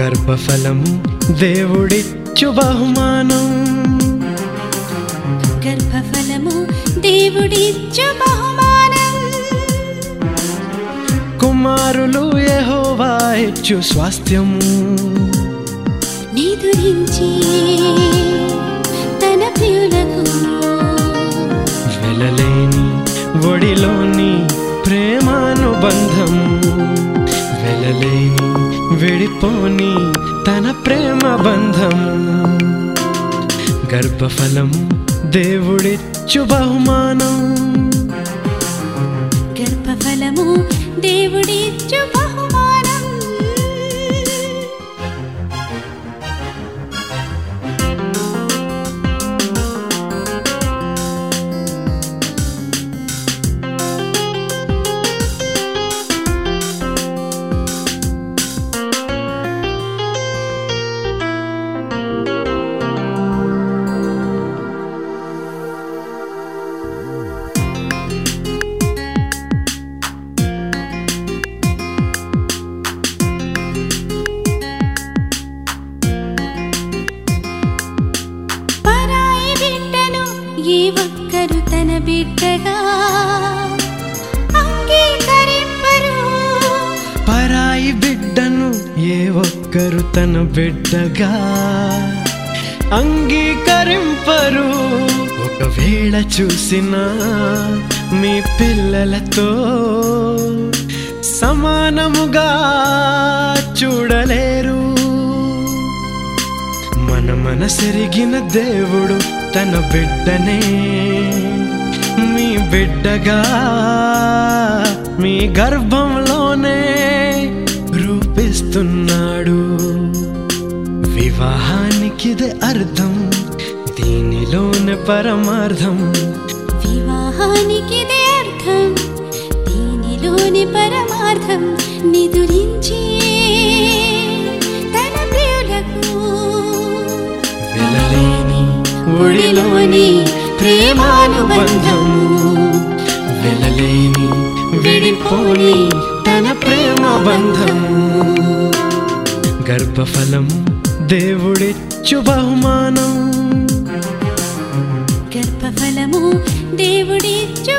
గర్భఫలము దేవుడిచ్చు బహుమానం. గర్భఫలము దేవుడిచ్చు బహుమానం. కుమారులు యెహోవా ఇచ్చు స్వాస్థ్యము. నిదురించి తన ప్రియులకు. వెలలేని ఒడిలోని ప్రేమానుబంధము. వెళ్ళలేని విడిపోని తన ప్రేమ బంధము. గర్భఫలం దేవుడిచ్చు బహుమానం. గర్భఫలము దేవుడిచ్చు బహుమానం. ఈ ఒక్కరు తన బిడ్డగా అంగీకరింపరు. పరాయి బిడ్డను ఏ ఒక్కరు తన బిడ్డగా అంగీకరింపరు. ఒకవేళ చూసినా మీ పిల్లలతో సమానముగా మనసెరిగిన దేవుడు తన బిడ్డనే. మీ బిడ్డగా మీ గర్భంలోనే రూపిస్తున్నాడు. వివాహానికిది అర్థం దీనిలోనే పరమార్థం. వివాహానికిదే అర్థం దీనిలోని పరమార్థం. నిదురించి ఒడిలోని ప్రేమానుబంధము. వెళ్ళలేని విడిపోని తన ప్రేమ బంధము గర్భఫలము దేవుడిచ్చు బహుమానం. గర్భఫలము దేవుడిచ్చు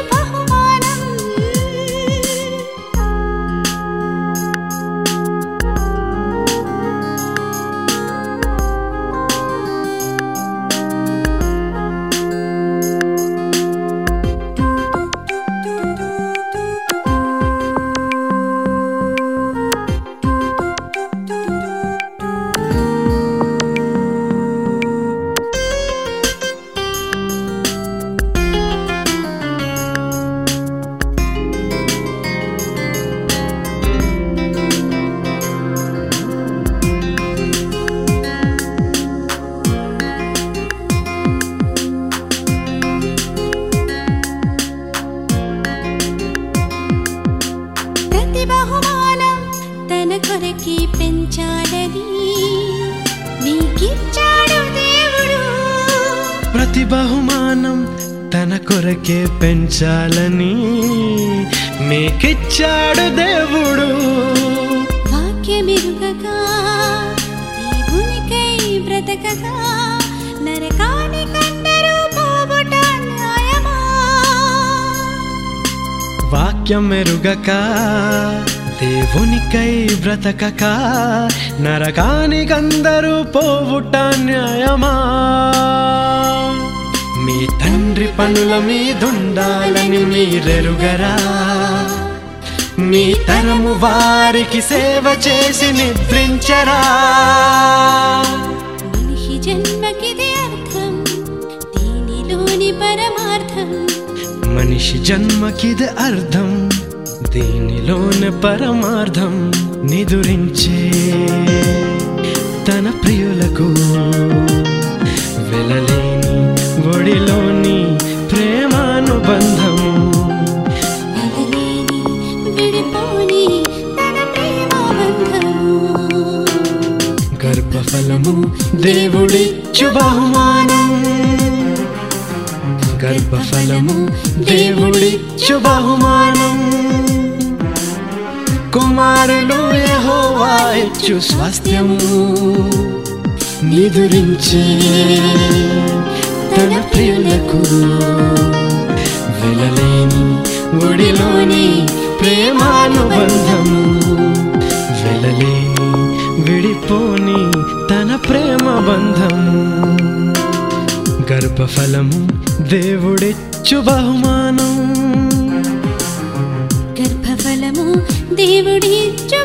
ప్రతి బహుమానం తన కొరకే పెంచాలని మీకిచ్చాడు దేవుడు. వాక్యమెరుగగా దేవునికై బ్రతకగా నరకానికందరూ పోవుట న్యాయమా? వాక్యం మెరుగక దేవునికై బ్రతకక నరకానికందరూ పోవుట న్యాయమా? పనుల మీదుండాలని మీరెరుగరా? మీ తరము వారికి సేవ చేసి నిద్రించరా? మనిషి జన్మకిదే అర్థం దీనిలోని పరమార్థం. మనిషి జన్మకిది అర్థం దీనిలోని పరమార్థం నిదురించే తన ప్రియులకు. వెలలేని గర్భఫలము దేవుడిచ్చు బహుమానం. గర్భఫలము దేవుడిచ్చు బహుమానం. కుమారులు యెహోవా ఇచ్చు స్వాస్థ్యము. నిదురించే ప్రేమ బంధము గర్భఫలము దేవుడిచ్చు బహుమానం. గర్భఫలము దేవుడిచ్చు